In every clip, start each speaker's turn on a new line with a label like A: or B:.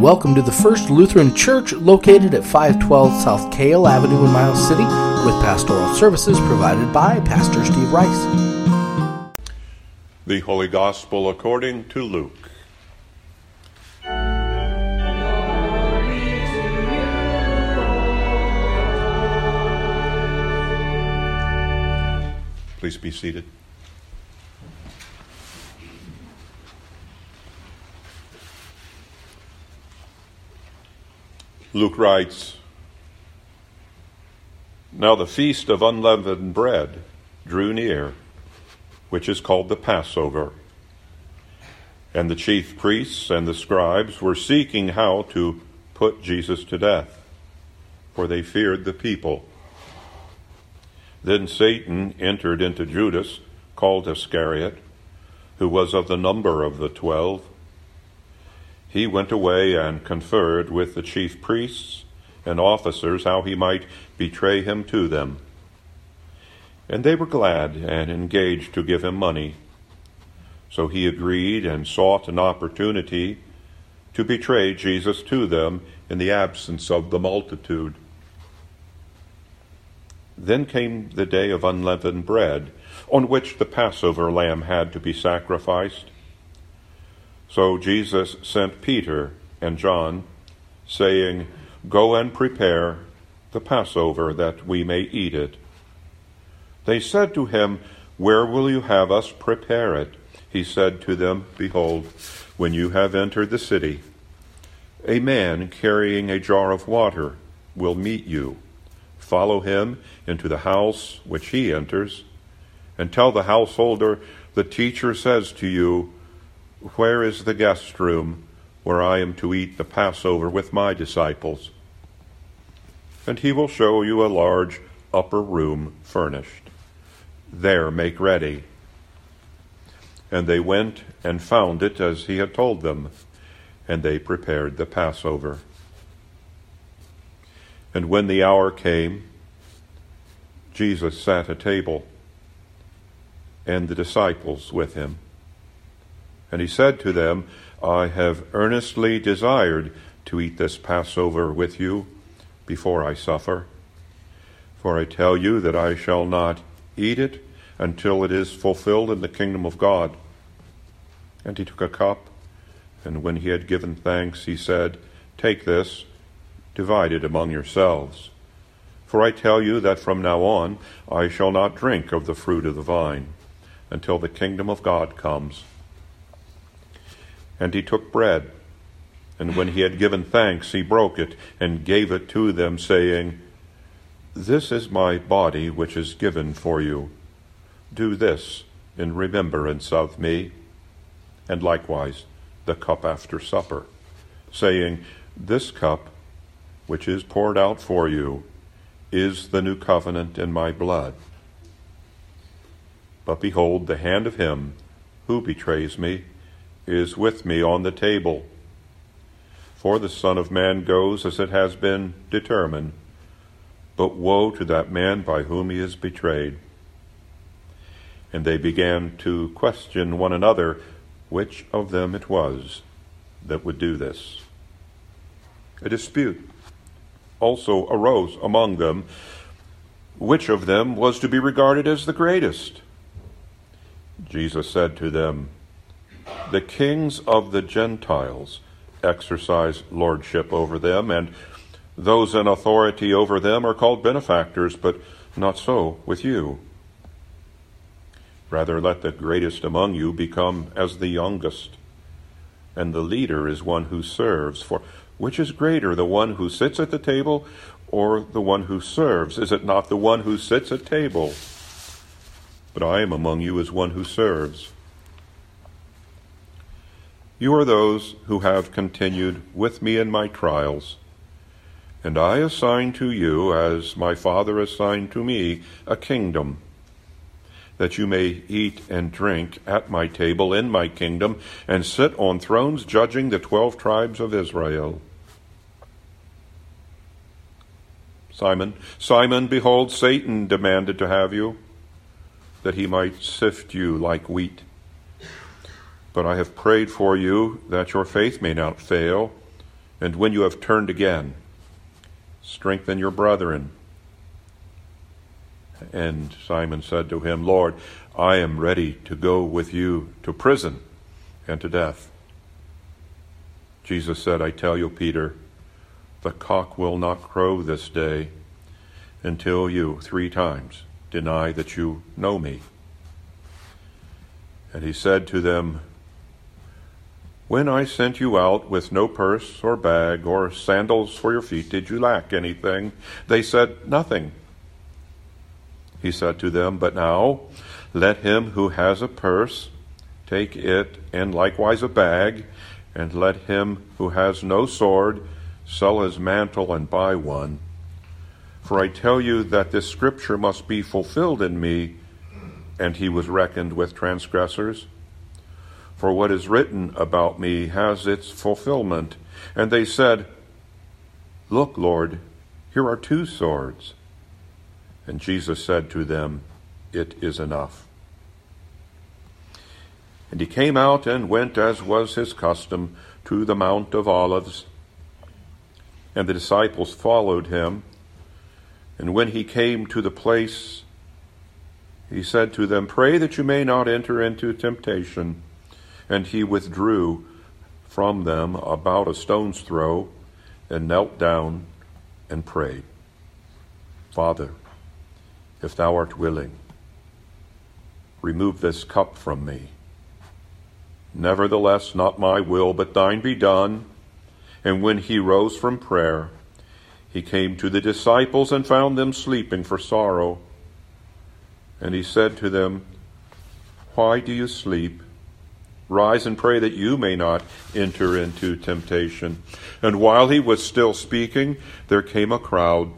A: welcome to the First Lutheran Church located at 512 South Kale Avenue in Miles City with pastoral services provided by Pastor Steve Rice.
B: The Holy Gospel according to Luke. Please be seated. Luke writes Now the feast of unleavened bread drew near, which is called the Passover. And the chief priests and the scribes were seeking how to put Jesus to death, for they feared the people. Then Satan entered into Judas, called Iscariot, who was of the number of the twelve he went away and conferred with the chief priests and officers how he might betray him to them. And they were glad and engaged to give him money. So he agreed and sought an opportunity to betray Jesus to them in the absence of the multitude. Then came the day of unleavened bread, on which the Passover lamb had to be sacrificed. So Jesus sent Peter and John, saying, Go and prepare the Passover that we may eat it. They said to him, Where will you have us prepare it? He said to them, Behold, when you have entered the city, a man carrying a jar of water will meet you. Follow him into the house which he enters, and tell the householder, The teacher says to you, where is the guest room where I am to eat the Passover with my disciples? And he will show you a large upper room furnished. There make ready. And they went and found it as he had told them, and they prepared the Passover. And when the hour came, Jesus sat at table, and the disciples with him. And he said to them, I have earnestly desired to eat this Passover with you before I suffer. For I tell you that I shall not eat it until it is fulfilled in the kingdom of God. And he took a cup, and when he had given thanks, he said, Take this, divide it among yourselves. For I tell you that from now on I shall not drink of the fruit of the vine until the kingdom of God comes. And he took bread, and when he had given thanks, he broke it and gave it to them, saying, This is my body which is given for you. Do this in remembrance of me. And likewise the cup after supper, saying, This cup which is poured out for you is the new covenant in my blood. But behold, the hand of him who betrays me is with me on the table. For the Son of Man goes as it has been determined, but woe to that man by whom he is betrayed. And they began to question one another which of them it was that would do this. A dispute also arose among them which of them was to be regarded as the greatest. Jesus said to them, the kings of the Gentiles exercise lordship over them, and those in authority over them are called benefactors, but not so with you. Rather, let the greatest among you become as the youngest, and the leader is one who serves. For which is greater, the one who sits at the table or the one who serves? Is it not the one who sits at table? But I am among you as one who serves. You are those who have continued with me in my trials. And I assign to you, as my Father assigned to me, a kingdom, that you may eat and drink at my table in my kingdom, and sit on thrones judging the twelve tribes of Israel. Simon, Simon, behold, Satan demanded to have you, that he might sift you like wheat. But I have prayed for you that your faith may not fail, And when you have turned again, strengthen your brethren. And Simon said to him, Lord, I am ready to go with you to prison and to death. Jesus said, I tell you, Peter, the cock will not crow this day until you three times deny that you know me. And he said to them, When I sent you out with no purse or bag or sandals for your feet, did you lack anything? They said, Nothing. He said to them, But now let him who has a purse take it, and likewise a bag, and let him who has no sword sell his mantle and buy one. For I tell you that this scripture must be fulfilled in me and he was reckoned with transgressors. For what is written about me has its fulfillment. And they said, Look, Lord, here are two swords. And Jesus said to them, It is enough. And he came out and went, as was his custom, to the Mount of Olives. And the disciples followed him. And when he came to the place he said to them, Pray that you may not enter into temptation. And he withdrew from them about a stone's throw and knelt down and prayed, Father, if thou art willing, remove this cup from me. Nevertheless, not my will, but thine be done. And when he rose from prayer, he came to the disciples and found them sleeping for sorrow. And he said to them, Why do you sleep? Rise and pray that you may not enter into temptation. And while he was still speaking, there came a crowd,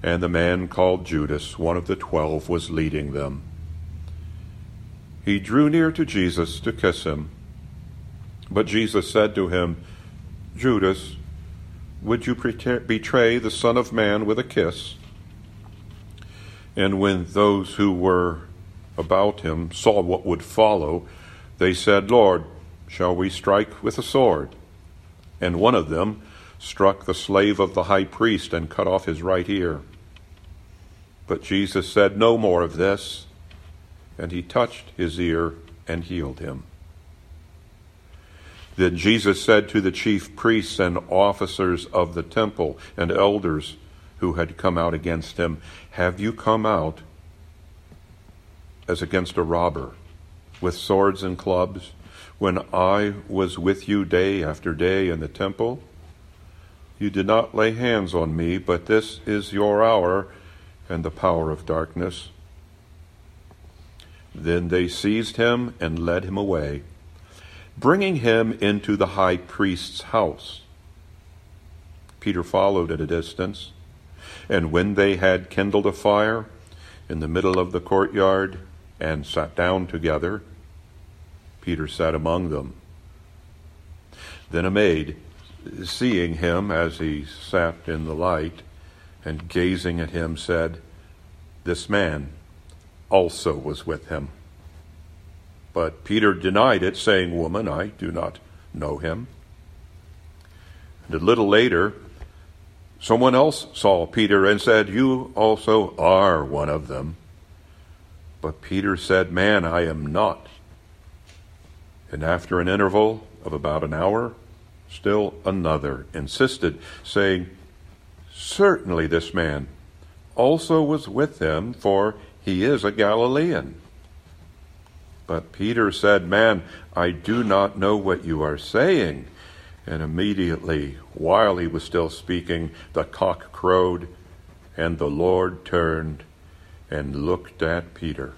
B: and the man called Judas, one of the twelve, was leading them. He drew near to Jesus to kiss him. But Jesus said to him, Judas, would you betray the Son of Man with a kiss? And when those who were about him saw what would follow, they said, Lord, shall we strike with a sword? And one of them struck the slave of the high priest and cut off his right ear. But Jesus said, No more of this. And he touched his ear and healed him. Then Jesus said to the chief priests and officers of the temple and elders, who had come out against him, Have you come out as against a robber, with swords and clubs, when I was with you day after day in the temple? You did not lay hands on me, but this is your hour and the power of darkness. Then they seized him and led him away, bringing him into the high priest's house. Peter followed at a distance and when they had kindled a fire in the middle of the courtyard and sat down together, Peter sat among them. Then a maid, seeing him as he sat in the light and gazing at him, said, This man also was with him. But Peter denied it, saying, Woman, I do not know him. And a little later, Someone else saw Peter and said, You also are one of them. But Peter said, Man, I am not. And after an interval of about an hour, still another insisted, saying, Certainly this man also was with them, for he is a Galilean. But Peter said, Man, I do not know what you are saying. And immediately, while he was still speaking, the cock crowed, and the Lord turned and looked at Peter.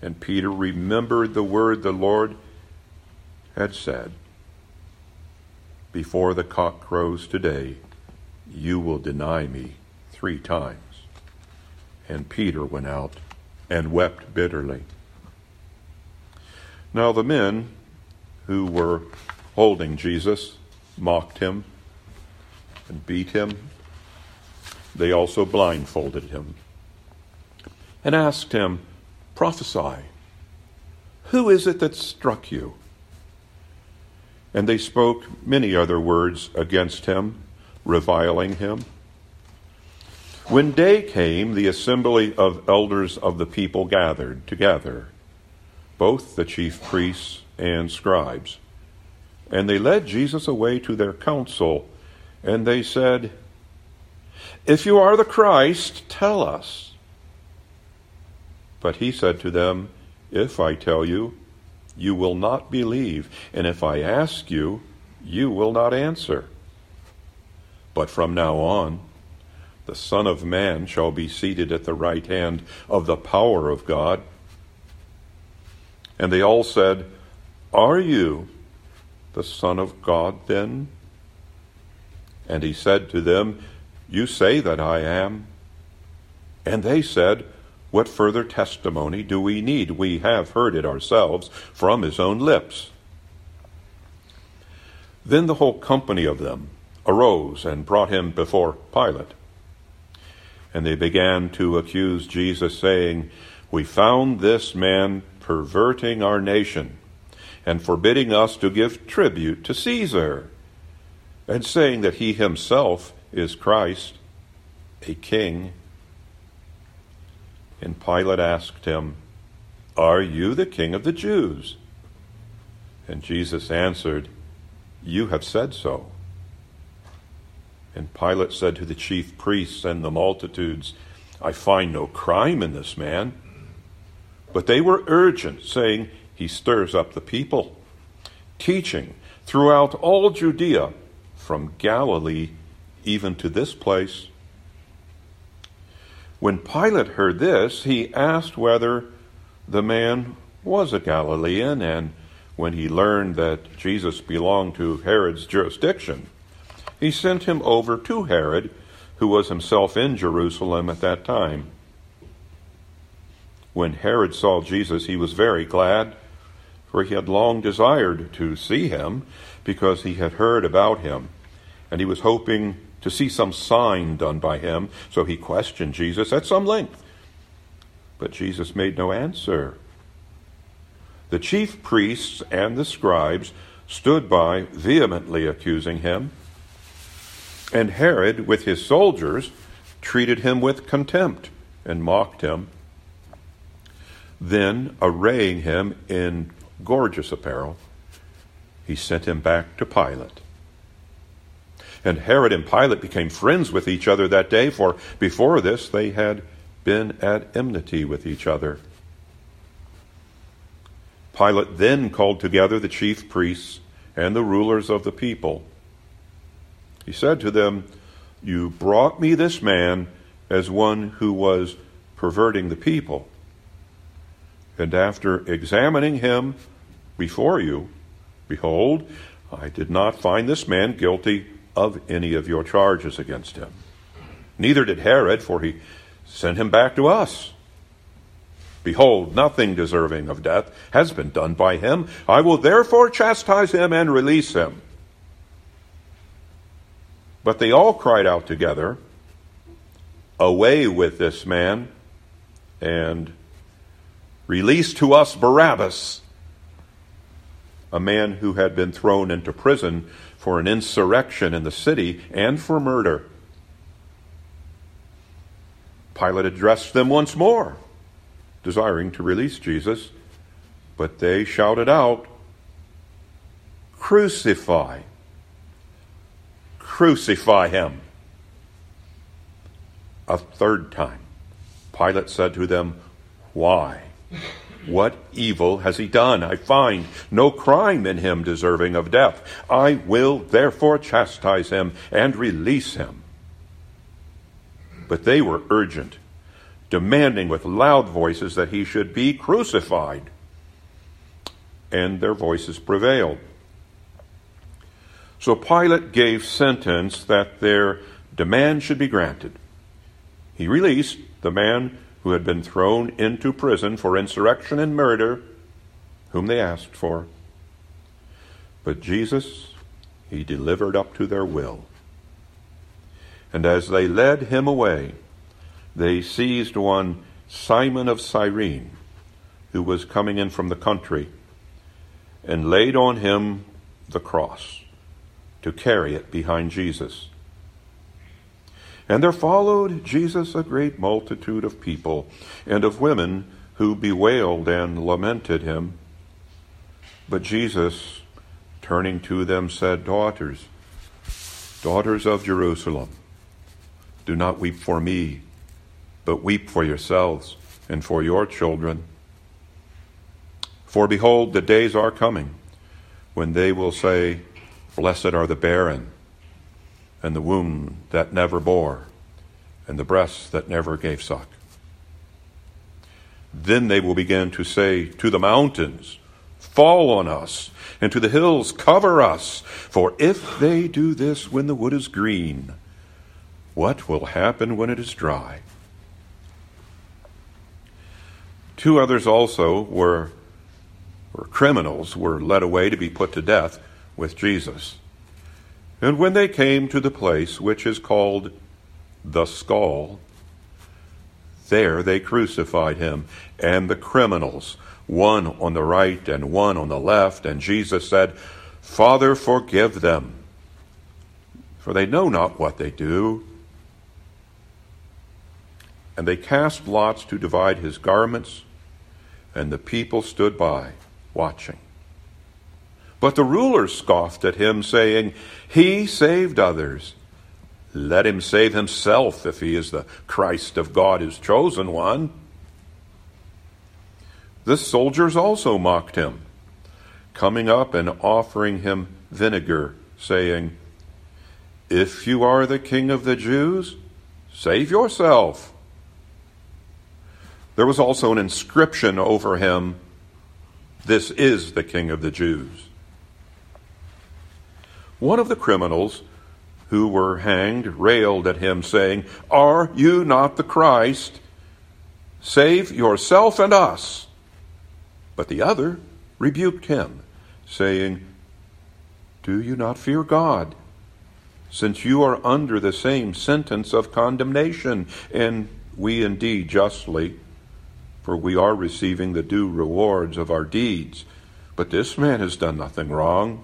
B: And Peter remembered the word the Lord had said Before the cock crows today, you will deny me three times. And Peter went out and wept bitterly. Now the men who were holding Jesus, mocked him, and beat him. They also blindfolded him and asked him, Prophesy, who is it that struck you? And they spoke many other words against him, reviling him. When day came, the assembly of elders of the people gathered together, both the chief priests and scribes. And they led Jesus away to their council, and they said, If you are the Christ, tell us. But he said to them, If I tell you, you will not believe, and if I ask you, you will not answer. But from now on, the Son of Man shall be seated at the right hand of the power of God. And they all said, Are you the Son of God then? And he said to them, You say that I am. And they said, what further testimony do we need? We have heard it ourselves from his own lips. Then the whole company of them arose and brought him before Pilate. And they began to accuse Jesus, saying, We found this man perverting our nation and forbidding us to give tribute to Caesar, and saying that he himself is Christ, a king. And Pilate asked him, Are you the king of the Jews? And Jesus answered, You have said so. And Pilate said to the chief priests and the multitudes, I find no crime in this man. But they were urgent, saying, He stirs up the people, teaching throughout all Judea, from Galilee even to this place. When Pilate heard this, he asked whether the man was a Galilean, and when he learned that Jesus belonged to Herod's jurisdiction, he sent him over to Herod, who was himself in Jerusalem at that time. When Herod saw Jesus, he was very glad, for he had long desired to see him, because he had heard about him, and he was hoping to see some sign done by him. So he questioned Jesus at some length. But Jesus made no answer. The chief priests and the scribes stood by, vehemently accusing him. And Herod, with his soldiers, treated him with contempt and mocked him. Then, arraying him in gorgeous apparel, he sent him back to Pilate. And Herod and Pilate became friends with each other that day, for before this they had been at enmity with each other. Pilate then called together the chief priests and the rulers of the people. He said to them, You brought me this man as one who was perverting the people. And after examining him before you, behold, I did not find this man guilty of any of your charges against him. Neither did Herod, for he sent him back to us. Behold, nothing deserving of death has been done by him. I will therefore chastise him and release him. But they all cried out together, Away with this man, and release to us Barabbas, a man who had been thrown into prison for an insurrection in the city and for murder. Pilate addressed them once more, desiring to release Jesus, but they shouted out, Crucify! Crucify him! A third time, Pilate said to them, Why? What evil has he done? I find no crime in him deserving of death. I will therefore chastise him and release him. But they were urgent, demanding with loud voices that he should be crucified. And their voices prevailed. So Pilate gave sentence that their demand should be granted. He released the man who had been thrown into prison for insurrection and murder, whom they asked for. But Jesus he delivered up to their will. And as they led him away, they seized one Simon of Cyrene, who was coming in from the country, and laid on him the cross, to carry it behind Jesus. And there followed Jesus a great multitude of people and of women who bewailed and lamented him. But Jesus, turning to them, said, Daughters, daughters of Jerusalem, do not weep for me, but weep for yourselves and for your children. For behold, the days are coming when they will say, Blessed are the barren, and the womb that never bore, and the breasts that never gave suck. Then they will begin to say to the mountains, Fall on us, and to the hills, Cover us. For if they do this when the wood is green, what will happen when it is dry? Two others also were, were criminals, were led away to be put to death with Jesus. And when they came to the place which is called the skull, there they crucified him and the criminals, one on the right and one on the left. And Jesus said, Father, forgive them, for they know not what they do. And they cast lots to divide his garments, and the people stood by, watching. But the rulers scoffed at him, saying, He saved others let him save himself if he is the Christ of God, his chosen one. The soldiers also mocked him, coming up and offering him vinegar, saying, If you are the king of the Jews, save yourself. There was also an inscription over him This is the king of the Jews. One of the criminals who were hanged railed at him, saying, Are you not the Christ? Save yourself and us. But the other rebuked him, saying, Do you not fear God? Since you are under the same sentence of condemnation, and we indeed justly, for we are receiving the due rewards of our deeds. But this man has done nothing wrong.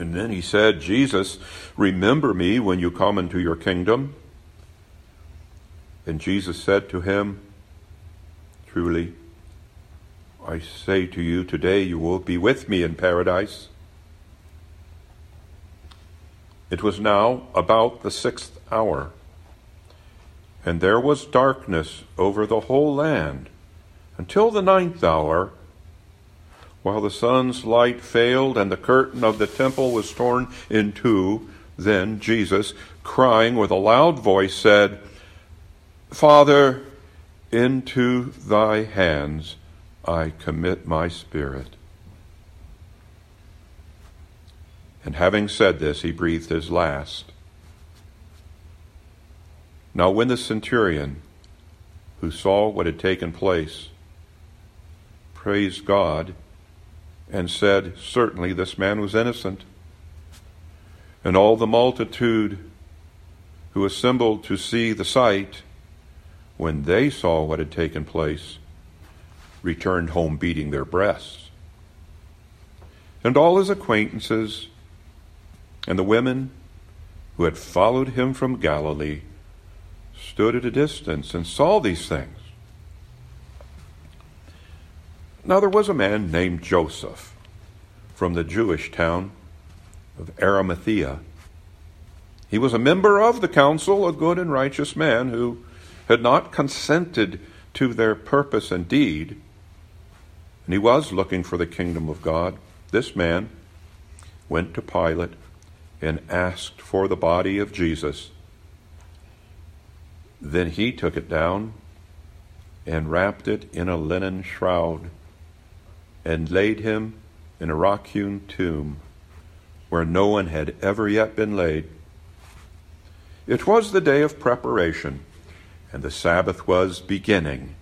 B: And then he said, Jesus, remember me when you come into your kingdom. And Jesus said to him, Truly, I say to you, today you will be with me in paradise. It was now about the sixth hour, and there was darkness over the whole land until the ninth hour while the sun's light failed and the curtain of the temple was torn in two, then Jesus, crying with a loud voice, said, Father, into thy hands I commit my spirit. And having said this, he breathed his last. Now, when the centurion, who saw what had taken place, praised God, and said, Certainly this man was innocent. And all the multitude who assembled to see the sight, when they saw what had taken place, returned home beating their breasts. And all his acquaintances and the women who had followed him from Galilee stood at a distance and saw these things. Now there was a man named Joseph from the Jewish town of Arimathea. He was a member of the council, a good and righteous man who had not consented to their purpose and deed. And he was looking for the kingdom of God. This man went to Pilate and asked for the body of Jesus. Then he took it down and wrapped it in a linen shroud and laid him in a rock hewn tomb where no one had ever yet been laid. It was the day of preparation, and the Sabbath was beginning.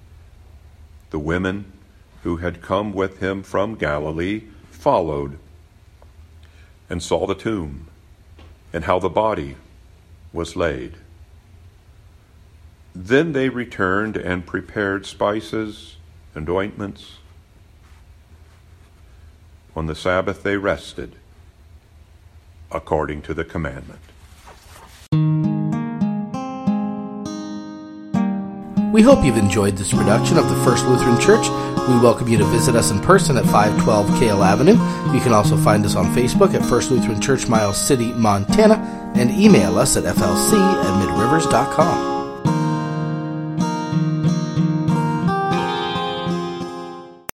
B: The women who had come with him from Galilee followed and saw the tomb and how the body was laid. Then they returned and prepared spices and ointments On the Sabbath they rested, according to the commandment.
A: We hope you've enjoyed this production of the First Lutheran Church. We welcome you to visit us in person at 512 Kale Avenue. You can also find us on Facebook at First Lutheran Church, Miles City, Montana, and email us at flc at midrivers.com.